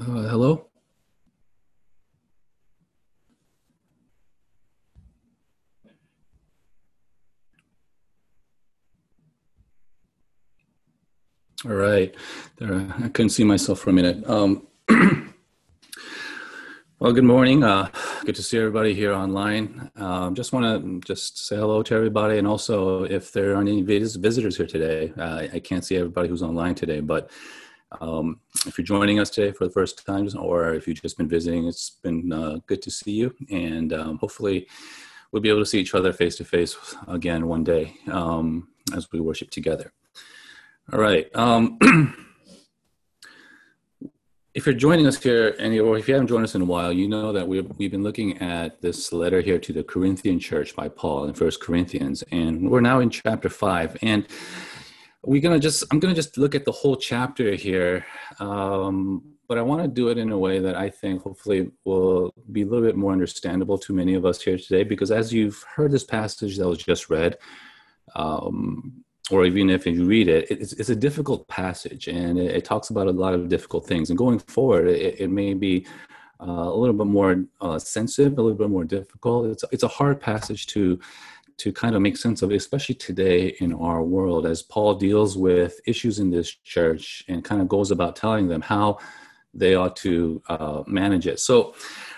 Uh, hello? All right. There, I couldn't see myself for a minute. Um, well, good morning. Uh, good to see everybody here online. Um, just want to just say hello to everybody, and also if there are any visitors here today, uh, I can't see everybody who's online today, but um, if you're joining us today for the first time, or if you've just been visiting, it's been uh, good to see you. And um, hopefully, we'll be able to see each other face to face again one day um, as we worship together. All right. Um, if you're joining us here, and or if you haven't joined us in a while, you know that we've, we've been looking at this letter here to the Corinthian church by Paul in First Corinthians, and we're now in chapter five. And we're gonna just i'm gonna just look at the whole chapter here um, but i want to do it in a way that i think hopefully will be a little bit more understandable to many of us here today because as you've heard this passage that was just read um, or even if you read it it's, it's a difficult passage and it, it, talks about a lot of difficult things. And going forward it, it may be uh, a little bit more uh, sensitive a little bit more difficult. It's, it's a hard passage to to kind of make sense of, especially today in our world, as Paul deals with issues in this church and kind of goes about telling them how they ought to uh, manage it. So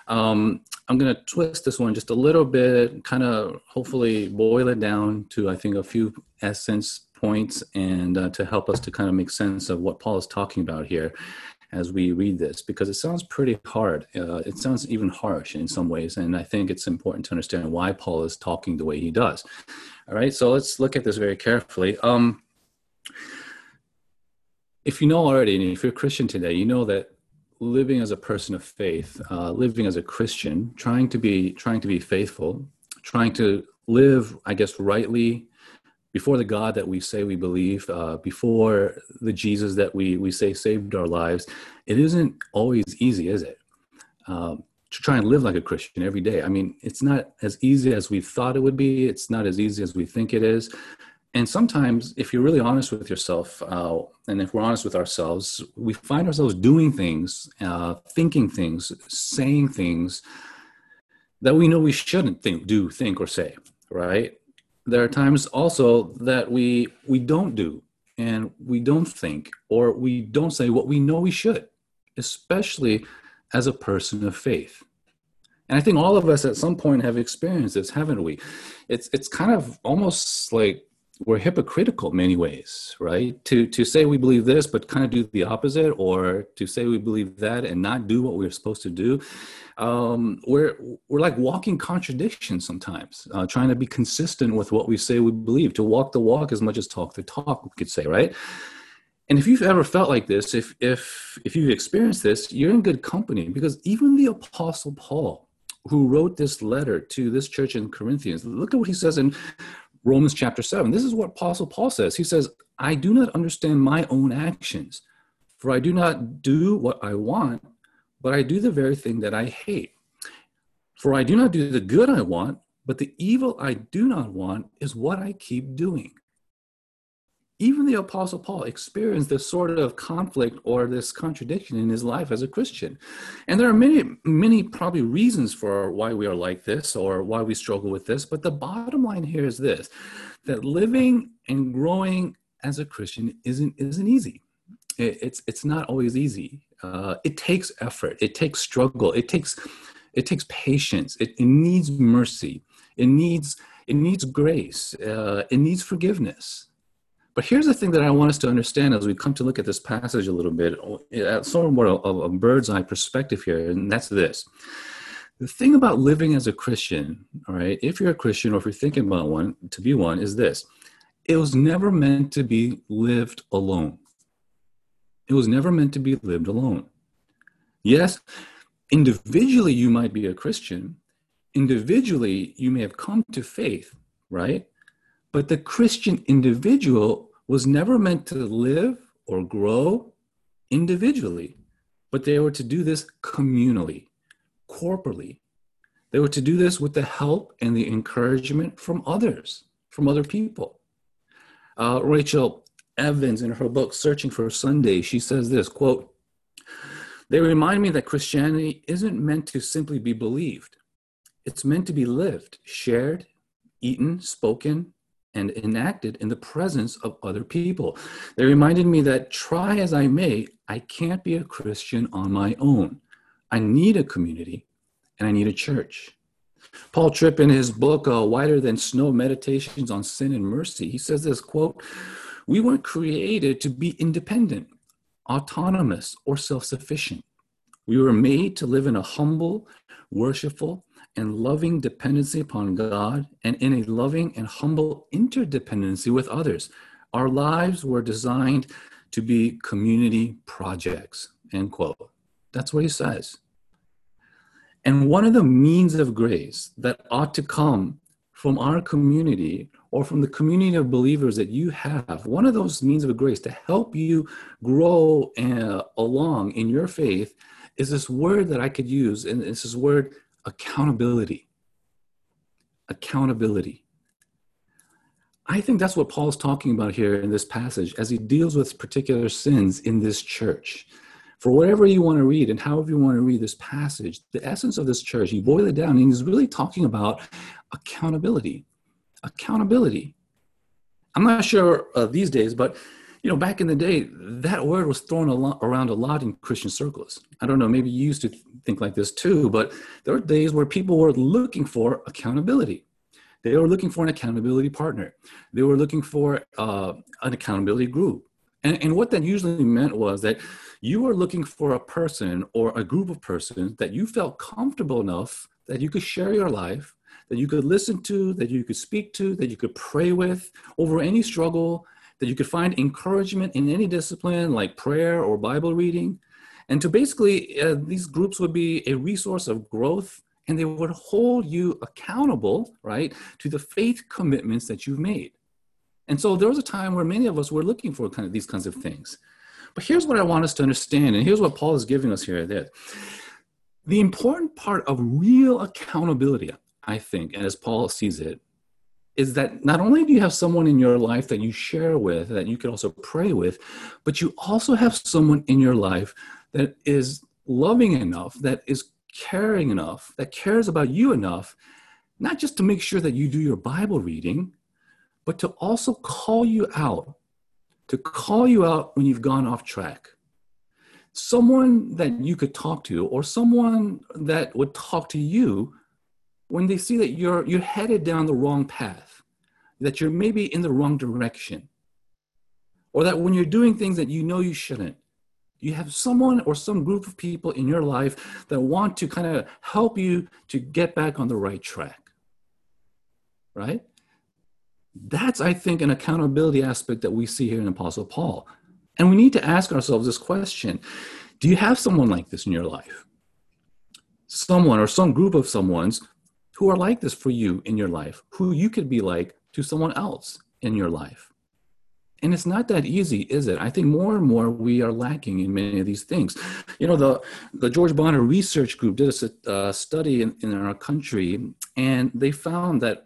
um, I'm going to twist this one just a little bit, kind of hopefully boil it down to, I think, a few essence points and uh, to help us to kind of make sense of what Paul is talking about here as we read this because it sounds pretty hard. Uh, it sounds even harsh in some ways. And I think it's important to understand why Paul is talking the way he does. All right, so let's look at this very carefully. Um, if you know already, and if you're a Christian today, you know that living as a person of faith, uh, living as a Christian, trying to be trying to be faithful, trying to live, I guess, rightly before the God that we say we believe, uh, before the Jesus that we, we say saved our lives, it isn't always easy, is it? Um, to try and live like a Christian every day. I mean, it's not as easy as we thought it would be. It's not as easy as we think it is. And sometimes, if you're really honest with yourself, uh, and if we're honest with ourselves, we find ourselves doing things, uh, thinking things, saying things that we know we shouldn't think, do, think, or say, right? There are times also that we we don't do and we don't think or we don't say what we know we should especially as a person of faith. And i think all of us at some point have experienced this haven't we? It's it's kind of almost like we're hypocritical many ways right to to say we believe this but kind of do the opposite or to say we believe that and not do what we're supposed to do um, we're we're like walking contradictions sometimes, uh, trying to be consistent with what we say we believe, to walk the walk as much as talk the talk, we could say, right? And if you've ever felt like this, if if if you've experienced this, you're in good company because even the apostle Paul, who wrote this letter to this church in Corinthians, look at what he says in Romans chapter 7. This is what apostle Paul says. He says, "I do not understand my own actions, for I do not do what I want, but I do the very thing that I hate. For I do not do the good I want, but the evil I do not want is what I keep doing. Even the Apostle Paul experienced this sort of conflict or this contradiction in his life as a Christian. And there are many, many probably reasons for why we are like this or why we struggle with this. But the bottom line here is this that living and growing as a Christian isn't, isn't easy. It's, it's not always easy uh, it takes effort it takes struggle it takes it takes patience it, it needs mercy it needs it needs grace uh, it needs forgiveness but here's the thing that i want us to understand as we come to look at this passage a little bit uh, sort of more of a bird's eye perspective here and that's this the thing about living as a christian all right if you're a christian or if you're thinking about one to be one is this it was never meant to be lived alone it was never meant to be lived alone. Yes, individually you might be a Christian, individually you may have come to faith, right? But the Christian individual was never meant to live or grow individually, but they were to do this communally, corporally. They were to do this with the help and the encouragement from others, from other people. Uh, Rachel Evans in her book Searching for Sunday, she says this quote, They remind me that Christianity isn't meant to simply be believed, it's meant to be lived, shared, eaten, spoken, and enacted in the presence of other people. They reminded me that try as I may, I can't be a Christian on my own. I need a community and I need a church. Paul Tripp, in his book, uh, Whiter Than Snow Meditations on Sin and Mercy, he says this quote, We weren't created to be independent, autonomous, or self sufficient. We were made to live in a humble, worshipful, and loving dependency upon God and in a loving and humble interdependency with others. Our lives were designed to be community projects, end quote. That's what he says. And one of the means of grace that ought to come from our community or from the community of believers that you have, one of those means of grace to help you grow uh, along in your faith is this word that I could use, and it's this word accountability. Accountability. I think that's what Paul's talking about here in this passage as he deals with particular sins in this church. For whatever you want to read and however you want to read this passage, the essence of this church, you boil it down, and he's really talking about accountability. Accountability. I'm not sure uh, these days, but you know, back in the day, that word was thrown a lot, around a lot in Christian circles. I don't know, maybe you used to think like this too, but there were days where people were looking for accountability. They were looking for an accountability partner. They were looking for uh, an accountability group. And, and what that usually meant was that you were looking for a person or a group of persons that you felt comfortable enough that you could share your life, that you could listen to, that you could speak to, that you could pray with over any struggle, that you could find encouragement in any discipline like prayer or Bible reading. And to basically, uh, these groups would be a resource of growth and they would hold you accountable, right, to the faith commitments that you've made. And so there was a time where many of us were looking for kind of these kinds of things. But here's what I want us to understand, and here's what Paul is giving us here that the important part of real accountability, I think, and as Paul sees it, is that not only do you have someone in your life that you share with, that you can also pray with, but you also have someone in your life that is loving enough, that is caring enough, that cares about you enough, not just to make sure that you do your Bible reading, but to also call you out, to call you out when you've gone off track. Someone that you could talk to, or someone that would talk to you when they see that you're, you're headed down the wrong path, that you're maybe in the wrong direction, or that when you're doing things that you know you shouldn't, you have someone or some group of people in your life that want to kind of help you to get back on the right track. Right? That's, I think, an accountability aspect that we see here in Apostle Paul. And we need to ask ourselves this question Do you have someone like this in your life? Someone or some group of someone's who are like this for you in your life, who you could be like to someone else in your life. And it's not that easy, is it? I think more and more we are lacking in many of these things. You know, the, the George Barna Research Group did a uh, study in, in our country, and they found that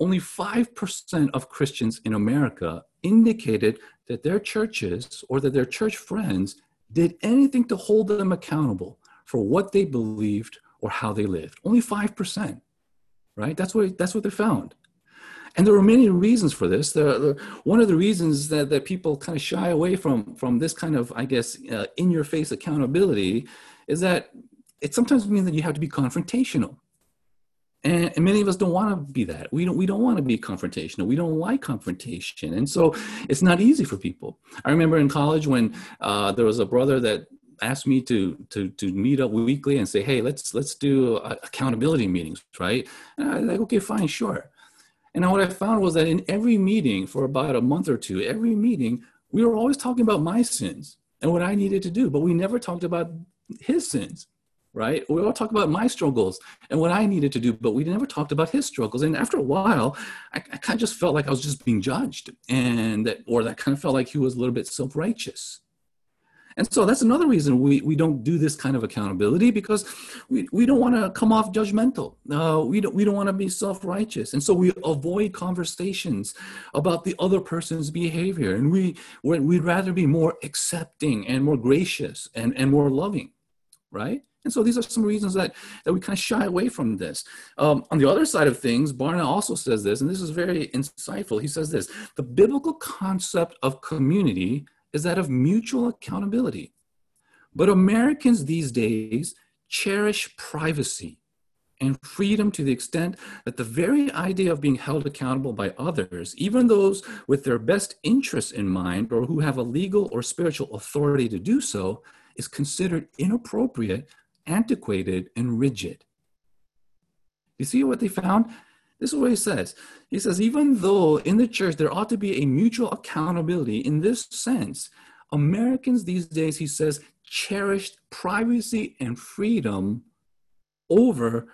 only 5% of Christians in America indicated that their churches or that their church friends did anything to hold them accountable for what they believed or how they lived. Only 5% right? That's what that's what they found. And there are many reasons for this. One of the reasons that, that people kind of shy away from, from this kind of, I guess, uh, in your face accountability is that it sometimes means that you have to be confrontational. And, and, many of us don't want to be that. We don't, we don't want to be confrontational. We don't like confrontation. And so it's not easy for people. I remember in college when uh, there was a brother that asked me to to to meet up weekly and say, hey, let's let's do uh, accountability meetings, right? And I was like, okay, fine, sure. And what I found was that in every meeting for about a month or two, every meeting, we were always talking about my sins and what I needed to do, but we never talked about his sins, right? We all talked about my struggles and what I needed to do, but we never talked about his struggles. And after a while, I, I kind of just felt like I was just being judged, and that, or that kind of felt like he was a little bit self-righteous and so that's another reason we, we don't do this kind of accountability because we, we don't want to come off judgmental. Uh, we don't, we don't want to be self-righteous. And so we avoid conversations about the other person's behavior. And we, we'd rather be more accepting and more gracious and, and more loving. right? And so these are some reasons that, that we kind of shy away from this. Um, on the other side of things, Barna also says this, and this is very insightful. He says this the biblical concept of community is that of mutual accountability. But Americans these days cherish privacy and freedom to the extent that the very idea of being held accountable by others, even those with their best interests in mind or who have a legal or spiritual authority to do so, is considered inappropriate, antiquated, and rigid. You see what they found? This is what he says. He says, even though in the church there ought to be a mutual accountability in this sense, Americans these days, he says, cherished privacy and freedom over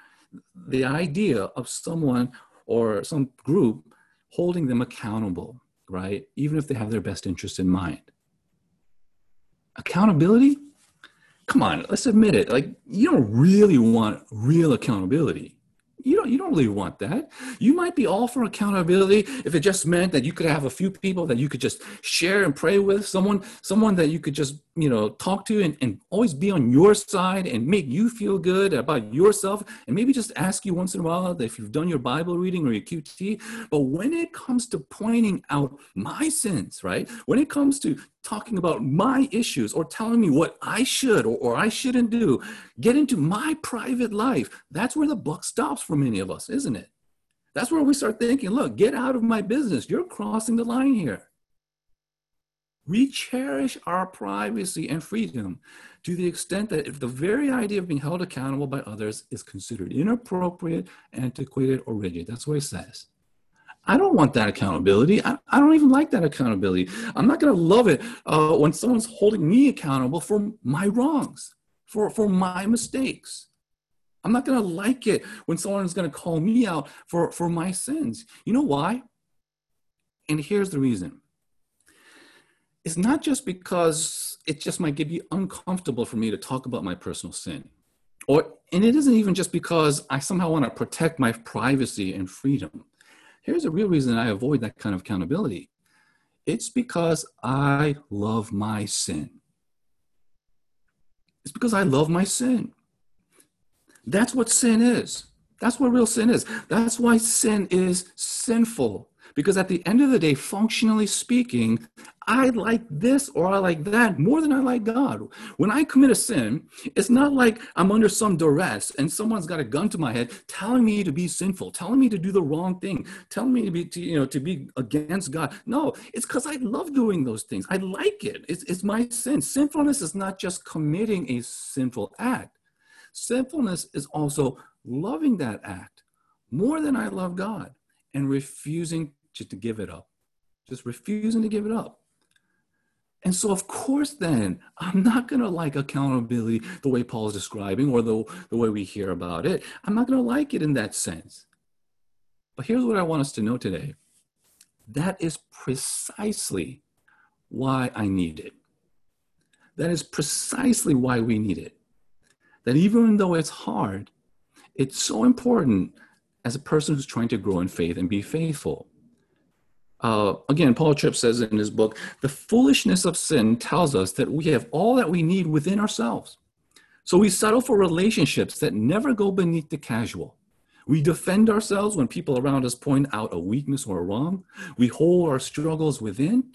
the idea of someone or some group holding them accountable, right? Even if they have their best interest in mind. Accountability? Come on, let's admit it. Like, you don't really want real accountability you don't you don't really want that you might be all for accountability if it just meant that you could have a few people that you could just share and pray with someone someone that you could just you know talk to and, and always be on your side and make you feel good about yourself and maybe just ask you once in a while if you've done your bible reading or your qt but when it comes to pointing out my sins right when it comes to talking about my issues or telling me what I should or, or, I shouldn't do, get into my private life. That's where the buck stops for many of us, isn't it? That's where we start thinking, look, get out of my business. You're crossing the line here. We cherish our privacy and freedom to the extent that if the very idea of being held accountable by others is considered inappropriate, antiquated, or rigid. That's what he says. I don't want that accountability. I, I don't even like that accountability. I'm not going to love it uh, when someone's holding me accountable for my wrongs, for, for my mistakes. I'm not going to like it when someone is going to call me out for, for my sins. You know why? And here's the reason it's not just because it just might get be uncomfortable for me to talk about my personal sin. Or, and it isn't even just because I somehow want to protect my privacy and freedom. Here's a real reason I avoid that kind of accountability it's because I love my sin. It's because I love my sin. That's what sin is. That's what real sin is. That's why sin is sinful. Because at the end of the day, functionally speaking, I like this or I like that more than I like God. When I commit a sin, it's not like I'm under some duress and someone's got a gun to my head telling me to be sinful, telling me to do the wrong thing, telling me to be, to, you know, to be against God. No, it's because I love doing those things. I like it. It's, it's my sin. Sinfulness is not just committing a sinful act. Sinfulness is also loving that act more than I love God and refusing just to give it up, just refusing to give it up. And so, of course, then I'm not going to like accountability the way Paul is describing or the, the way we hear about it. I'm not going to like it in that sense. But here's what I want us to know today that is precisely why I need it. That is precisely why we need it. That even though it's hard, it's so important as a person who's trying to grow in faith and be faithful. Uh, again, Paul Tripp says in his book, the foolishness of sin tells us that we have all that we need within ourselves. So we settle for relationships that never go beneath the casual. We defend ourselves when people around us point out a weakness or a wrong. We hold our struggles within,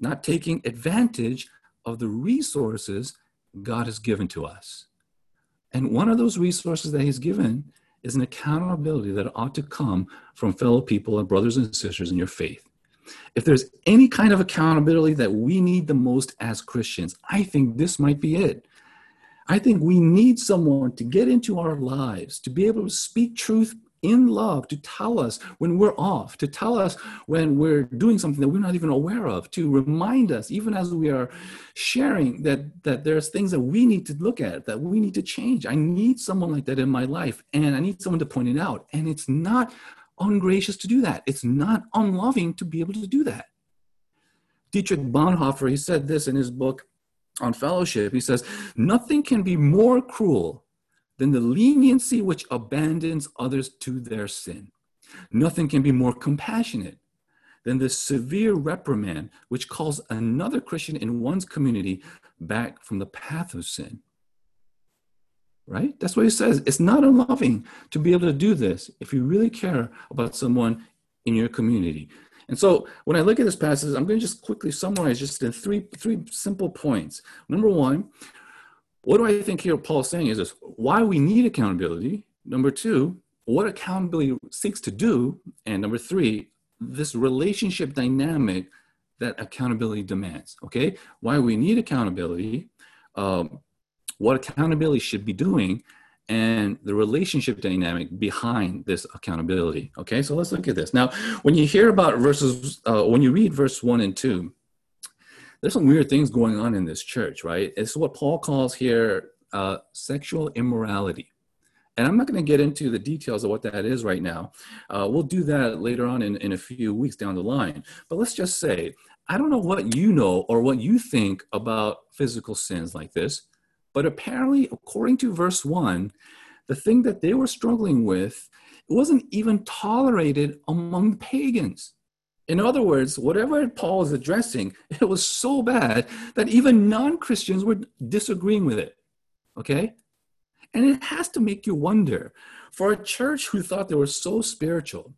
not taking advantage of the resources God has given to us. And one of those resources that He's given is an accountability that ought to come from fellow people and brothers and sisters in your faith. If there's any kind of accountability that we need the most as Christians, I think this might be it. I think we need someone to get into our lives, to be able to speak truth in love, to tell us when we're off, to tell us when we're doing something that we're not even aware of, to remind us, even as we are sharing, that, that there's things that we need to look at, that we need to change. I need someone like that in my life, and I need someone to point it out. And it's not ungracious to do that. It's not unloving to be able to do that. Dietrich Bonhoeffer, he said this in his book on fellowship. He says, Nothing can be more cruel than the leniency which abandons others to their sin. Nothing can be more compassionate than the severe reprimand which calls another Christian in one's community back from the path of sin. right? That's what he says. It's not unloving to be able to do this if you really care about someone in your community. And so when I look at this passage, I'm going to just quickly summarize just in three, three simple points. Number one, what do I think here Paul is saying is this why we need accountability. Number two, what accountability seeks to do. And number three, this relationship dynamic that accountability demands. Okay, why we need accountability, um, what accountability should be doing, and the relationship dynamic behind this accountability. Okay, so let's look at this. Now, when you hear about verses, uh, when you read verse one and two, there's some weird things going on in this church, right? It's what Paul calls here uh, sexual immorality. And I'm not going to get into the details of what that is right now. Uh, we'll do that later on in, in a few weeks down the line. But let's just say, I don't know what you know or what you think about physical sins like this, but apparently, according to verse 1, the thing that they were struggling with wasn't even tolerated among pagans. In other words, whatever Paul is addressing, it was so bad that even non Christians were disagreeing with it. Okay? And it has to make you wonder for a church who thought they were so spiritual,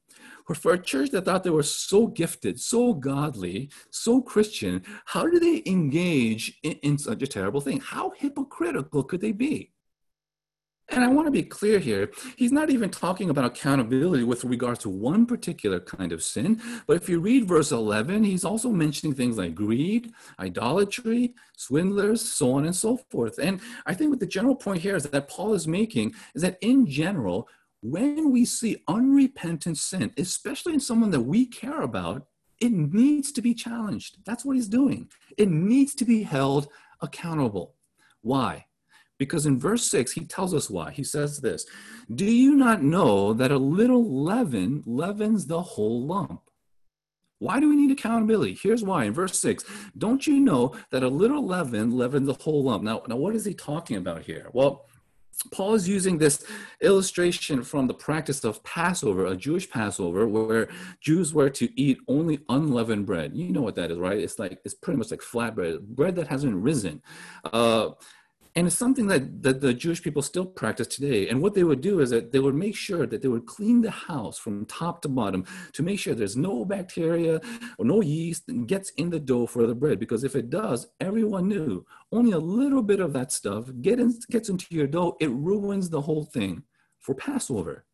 or for a church that thought they were so gifted, so godly, so Christian, how do they engage in, in such a terrible thing? How hypocritical could they be? And I want to be clear here. He's not even talking about accountability with regards to one particular kind of sin. But if you read verse 11, he's also mentioning things like greed, idolatry, swindlers, so on and so forth. And I think what the general point here is that Paul is making is that in general, when we see unrepentant sin, especially in someone that we care about, it needs to be challenged. That's what he's doing. It needs to be held accountable. Why? Because in verse 6, he tells us why. He says this Do you not know that a little leaven leavens the whole lump? Why do we need accountability? Here's why. In verse 6, don't you know that a little leaven leavens the whole lump? Now, now what is he talking about here? Well, Paul is using this illustration from the practice of Passover, a Jewish Passover, where Jews were to eat only unleavened bread. You know what that is, right? It's like it's pretty much like flatbread, bread that hasn't risen. Uh, and it's something that, that the Jewish people still practice today. And what they would do is that they would make sure that they would clean the house from top to bottom to make sure there's no bacteria or no yeast that gets in the dough for the bread. Because if it does, everyone knew only a little bit of that stuff get in, gets into your dough, it ruins the whole thing for Passover.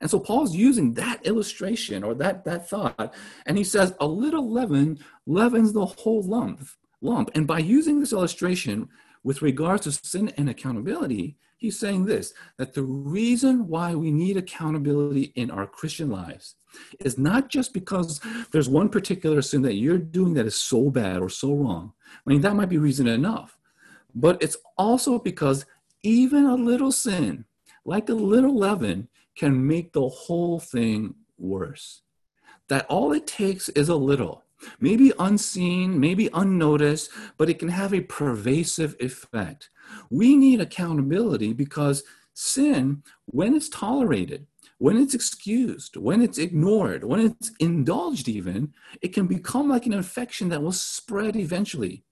And so Paul's using that illustration or that, that thought, and he says, a little leaven leavens the whole lump. lump. And by using this illustration, with regards to sin and accountability, he's saying this that the reason why we need accountability in our Christian lives is not just because there's one particular sin that you're doing that is so bad or so wrong. I mean, that might be reason enough, but it's also because even a little sin, like a little leaven, can make the whole thing worse. That all it takes is a little maybe unseen, maybe unnoticed, but it can have a pervasive effect. We need accountability because sin, when it's tolerated, when it's excused, when it's ignored, when it's indulged, even, it can become like an infection that will spread eventually.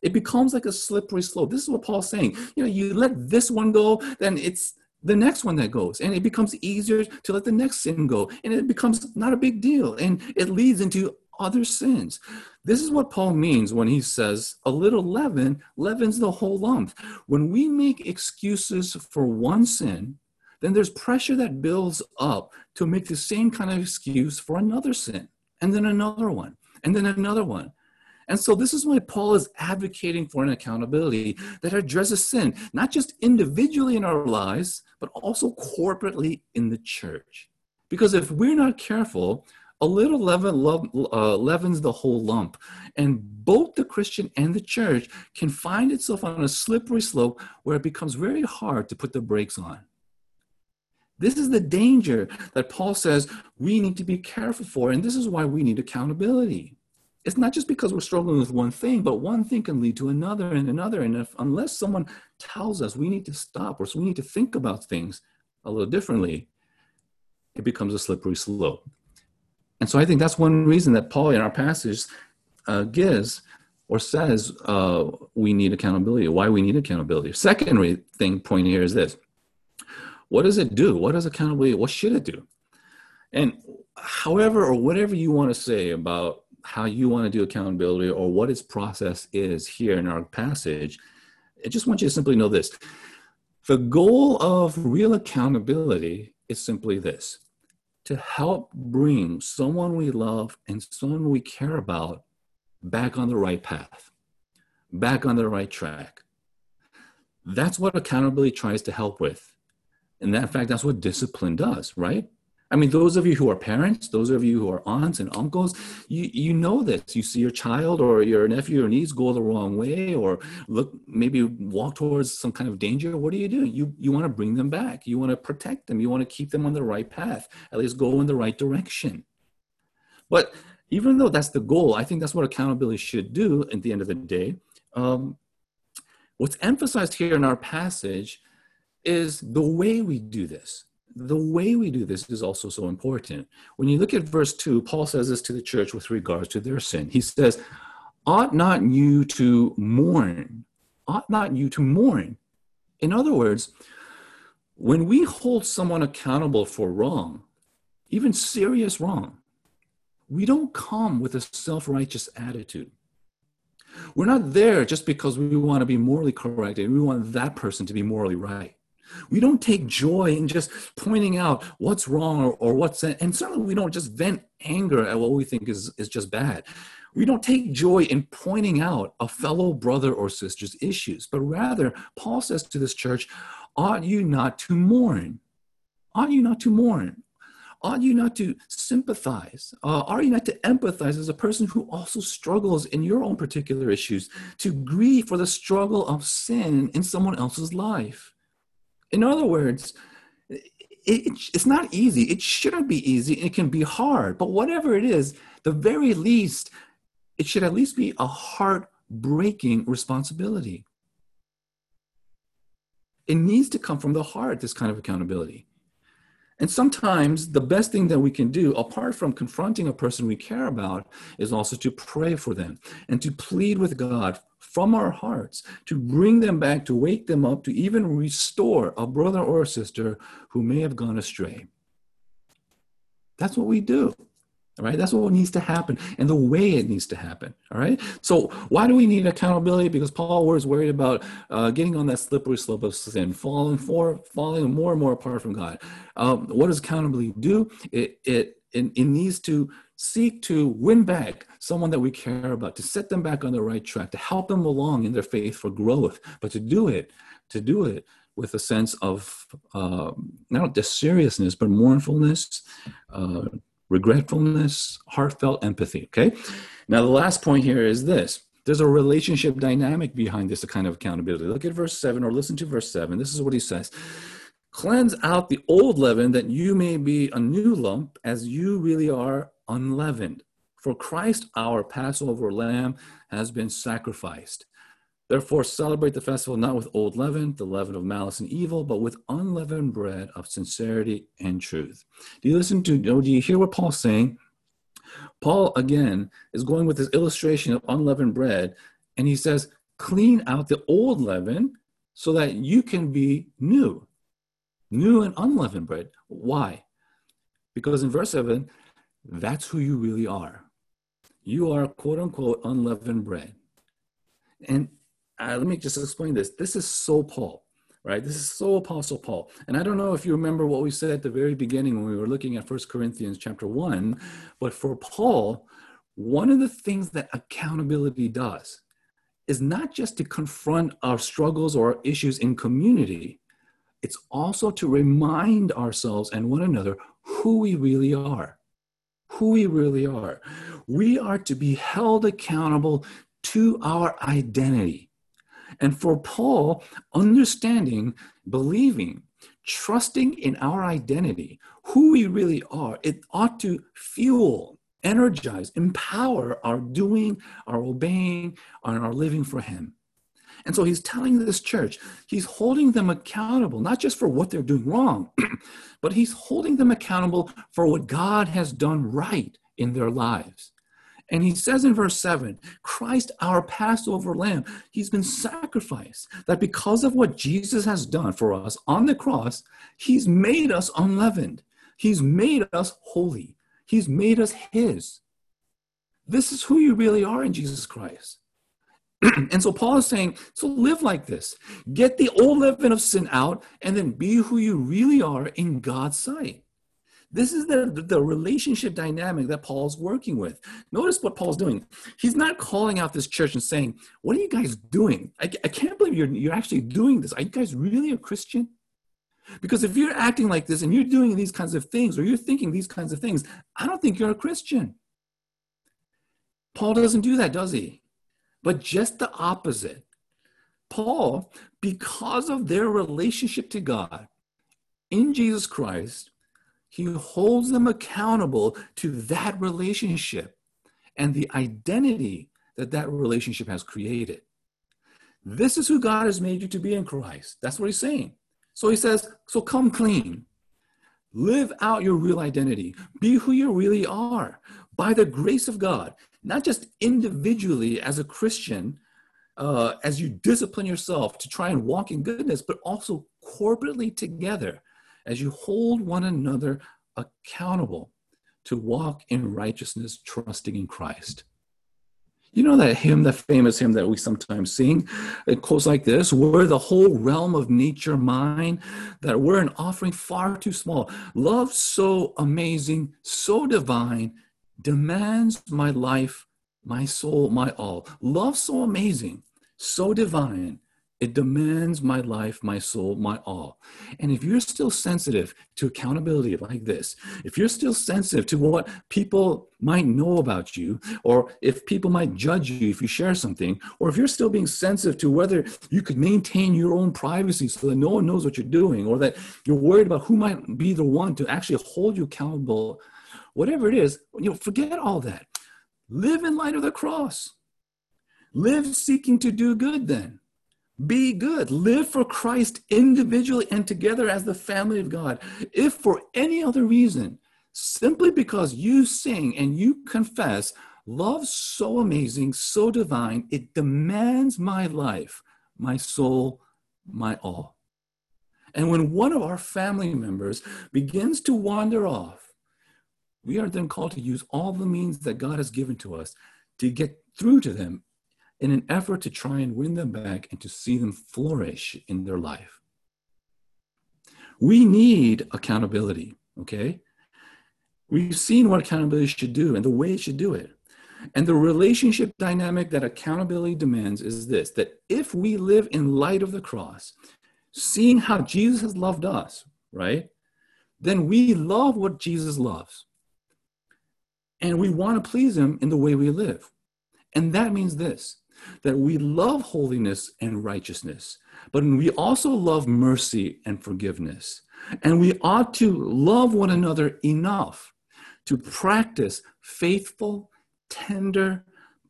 It becomes like a slippery slope. This is what Paul's saying. You know, you let this one go, then it's the next one that goes and it becomes easier to let the next sin go and it becomes not a big deal and it leads into other sins. This is what Paul means when he says, a little leaven leavens the whole lump. When we make excuses for one sin, then there's pressure that builds up to make the same kind of excuse for another sin, and then another one, and then another one. And so, this is why Paul is advocating for an accountability that addresses sin, not just individually in our lives, but also corporately in the church. Because if we're not careful, a little leaven uh, leavens the whole lump. And both the Christian and the church can find itself on a slippery slope where it becomes very hard to put the brakes on. This is the danger that Paul says we need to be careful for, and this is why we need accountability. It's not just because we're struggling with one thing, but one thing can lead to another and another. And if, unless someone tells us we need to stop or so we need to think about things a little differently, it becomes a slippery slope. And so I think that's one reason that Paul in our passage uh, gives or says uh, we need accountability, why we need accountability. Second thing point here is this. What does it do? What does accountability, what should it do? And however or whatever you want to say about how you want to do accountability or what its process is here in our passage, I just want you to simply know this. The goal of real accountability is simply this to help bring someone we love and someone we care about back on the right path, back on the right track. That's what accountability tries to help with. And that, in fact, that's what discipline does, right? I mean, those of you who are parents, those of you who are aunts and uncles, you, you know this. You see your child or your nephew or niece go the wrong way or look, maybe walk towards some kind of danger. What do you do? You, you want to bring them back. You want to protect them. You want to keep them on the right path, at least go in the right direction. But even though that's the goal, I think that's what accountability should do at the end of the day. Um, what's emphasized here in our passage is the way we do this the way we do this is also so important. When you look at verse 2, Paul says this to the church with regards to their sin. He says, Ought not you to mourn? Ought not you to mourn? In other words, when we hold someone accountable for wrong, even serious wrong, we don't come with a self righteous attitude. We're not there just because we want to be morally correct and we want that person to be morally right. We don't take joy in just pointing out what's wrong or, or what's, and certainly we don't just vent anger at what we think is, is just bad. We don't take joy in pointing out a fellow brother or sister's issues, but rather, Paul says to this church, ought you not to mourn? Ought you not to mourn? Ought you not to sympathize? Uh, are you not to empathize as a person who also struggles in your own particular issues, to grieve for the struggle of sin in someone else's life? In other words, it, it's not easy. It shouldn't be easy. It can be hard. But whatever it is, the very least, it should at least be a heart-breaking responsibility. It needs to come from the heart, this kind of accountability. And sometimes the best thing that we can do, apart from confronting a person we care about, is also to pray for them and to plead with God from our hearts to bring them back, to wake them up, to even restore a brother or a sister who may have gone astray. That's what we do. Right, that's what needs to happen and the way it needs to happen. All right, so why do we need accountability? Because Paul was worried about uh, getting on that slippery slope of sin, falling for falling more and more apart from God. Um, what does accountability do? It it it, it needs to seek to win back someone that we care about, to set them back on the right track, to help them along in their faith for growth, but to do it, to do it with a sense of uh, not just seriousness, but mournfulness, uh, regretfulness, heartfelt empathy. Okay. Now, the last point here is this there's a relationship dynamic behind this kind of accountability. Look at verse 7 or listen to verse 7. This is what he says Cleanse out the old leaven that you may be a new lump as you really are unleavened. For Christ, our Passover lamb, has been sacrificed. Therefore, celebrate the festival not with old leaven, the leaven of malice and evil, but with unleavened bread of sincerity and truth. Do you listen to, do you hear what Paul's saying? Paul, again, is going with this illustration of unleavened bread, and he says, clean out the old leaven so that you can be new, new and unleavened bread. Why? Because in verse 7, that's who you really are. You are quote unquote unleavened bread. And uh, let me just explain this. This is so Paul, right? This is so Apostle Paul. And I don't know if you remember what we said at the very beginning when we were looking at First Corinthians chapter 1, but for Paul, one of the things that accountability does is not just to confront our struggles or our issues in community, it's also to remind ourselves and one another who we really are who we really are. We are to be held accountable to our identity. And for Paul, understanding, believing, trusting in our identity, who we really are, it ought to fuel, energize, empower our doing, our obeying, and our living for Him. And so he's telling this church, he's holding them accountable, not just for what they're doing wrong, but he's holding them accountable for what God has done right in their lives. And he says in verse 7 Christ, our Passover lamb, he's been sacrificed. That because of what Jesus has done for us on the cross, he's made us unleavened. He's made us holy. He's made us his. This is who you really are in Jesus Christ. and so Paul is saying, so live like this. Get the old leaven of sin out and then be who you really are in God's sight. This is the, the relationship dynamic that Paul's working with. Notice what Paul's doing. He's not calling out this church and saying, What are you guys doing? I, I can't believe you're, you're actually doing this. Are you guys really a Christian? Because if you're acting like this and you're doing these kinds of things or you're thinking these kinds of things, I don't think you're a Christian. Paul doesn't do that, does he? But just the opposite. Paul, because of their relationship to God in Jesus Christ, he holds them accountable to that relationship and the identity that that relationship has created. This is who God has made you to be in Christ. That's what he's saying. So he says, so come clean. Live out your real identity. Be who you really are by the grace of God, not just individually as a Christian, uh, as you discipline yourself to try and walk in goodness, but also corporately together as you hold one another accountable to walk in righteousness, trusting in Christ. You know that hymn, that famous hymn that we sometimes sing? It goes like this Were the whole realm of nature mine, that were an offering far too small. Love so amazing, so divine, demands my life, my soul, my all. Love so amazing, so divine, it demands my life, my soul, my all. And if you're still sensitive to accountability like this, if you're still sensitive to what people might know about you, or if people might judge you if you share something, or if you're still being sensitive to whether you could maintain your own privacy so that no one knows what you're doing, or that you're worried about who might be the one to actually hold you accountable, whatever it is, you know, forget all that. Live in light of the cross. Live seeking to do good then be good. Live for Christ individually and together as the family of God. If for any other reason, simply because you sing and you confess, love so amazing, so divine, it demands my life, my soul, my all. And when one of our family members begins to wander off, we are then called to use all the means that God has given to us to get through to them in an effort to try and win them back and to see them flourish in their life. We need accountability, okay? We've seen what accountability should do and the way it should do it. And the relationship dynamic that accountability demands is this that if we live in light of the cross, seeing how Jesus has loved us, right? Then we love what Jesus loves. And we want to please him in the way we live. And that means this that we love holiness and righteousness, but we also love mercy and forgiveness. And we ought to love one another enough to practice faithful, tender,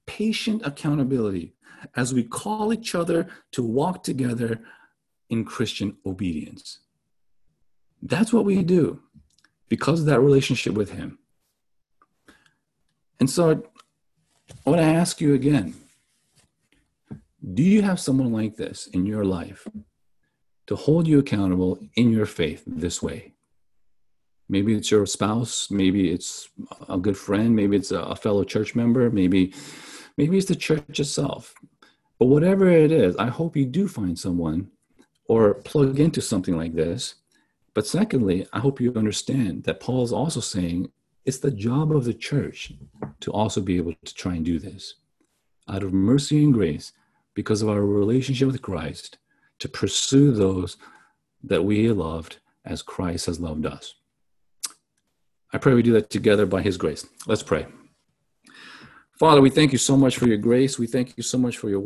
patient accountability as we call each other to walk together in Christian obedience. That's what we do because of that relationship with Him. And so I want to ask you again do you have someone like this in your life to hold you accountable in your faith this way? Maybe it's your spouse, maybe it's a good friend, maybe it's a fellow church member, maybe maybe it's the church itself. But whatever it is, I hope you do find someone or plug into something like this. But secondly, I hope you understand that Paul is also saying it's the job of the church to also be able to try and do this out of mercy and grace because of our relationship with Christ to pursue those that we loved as Christ has loved us. I pray we do that together by his grace. Let's pray. Father, we thank you so much for your grace. We thank you so much for your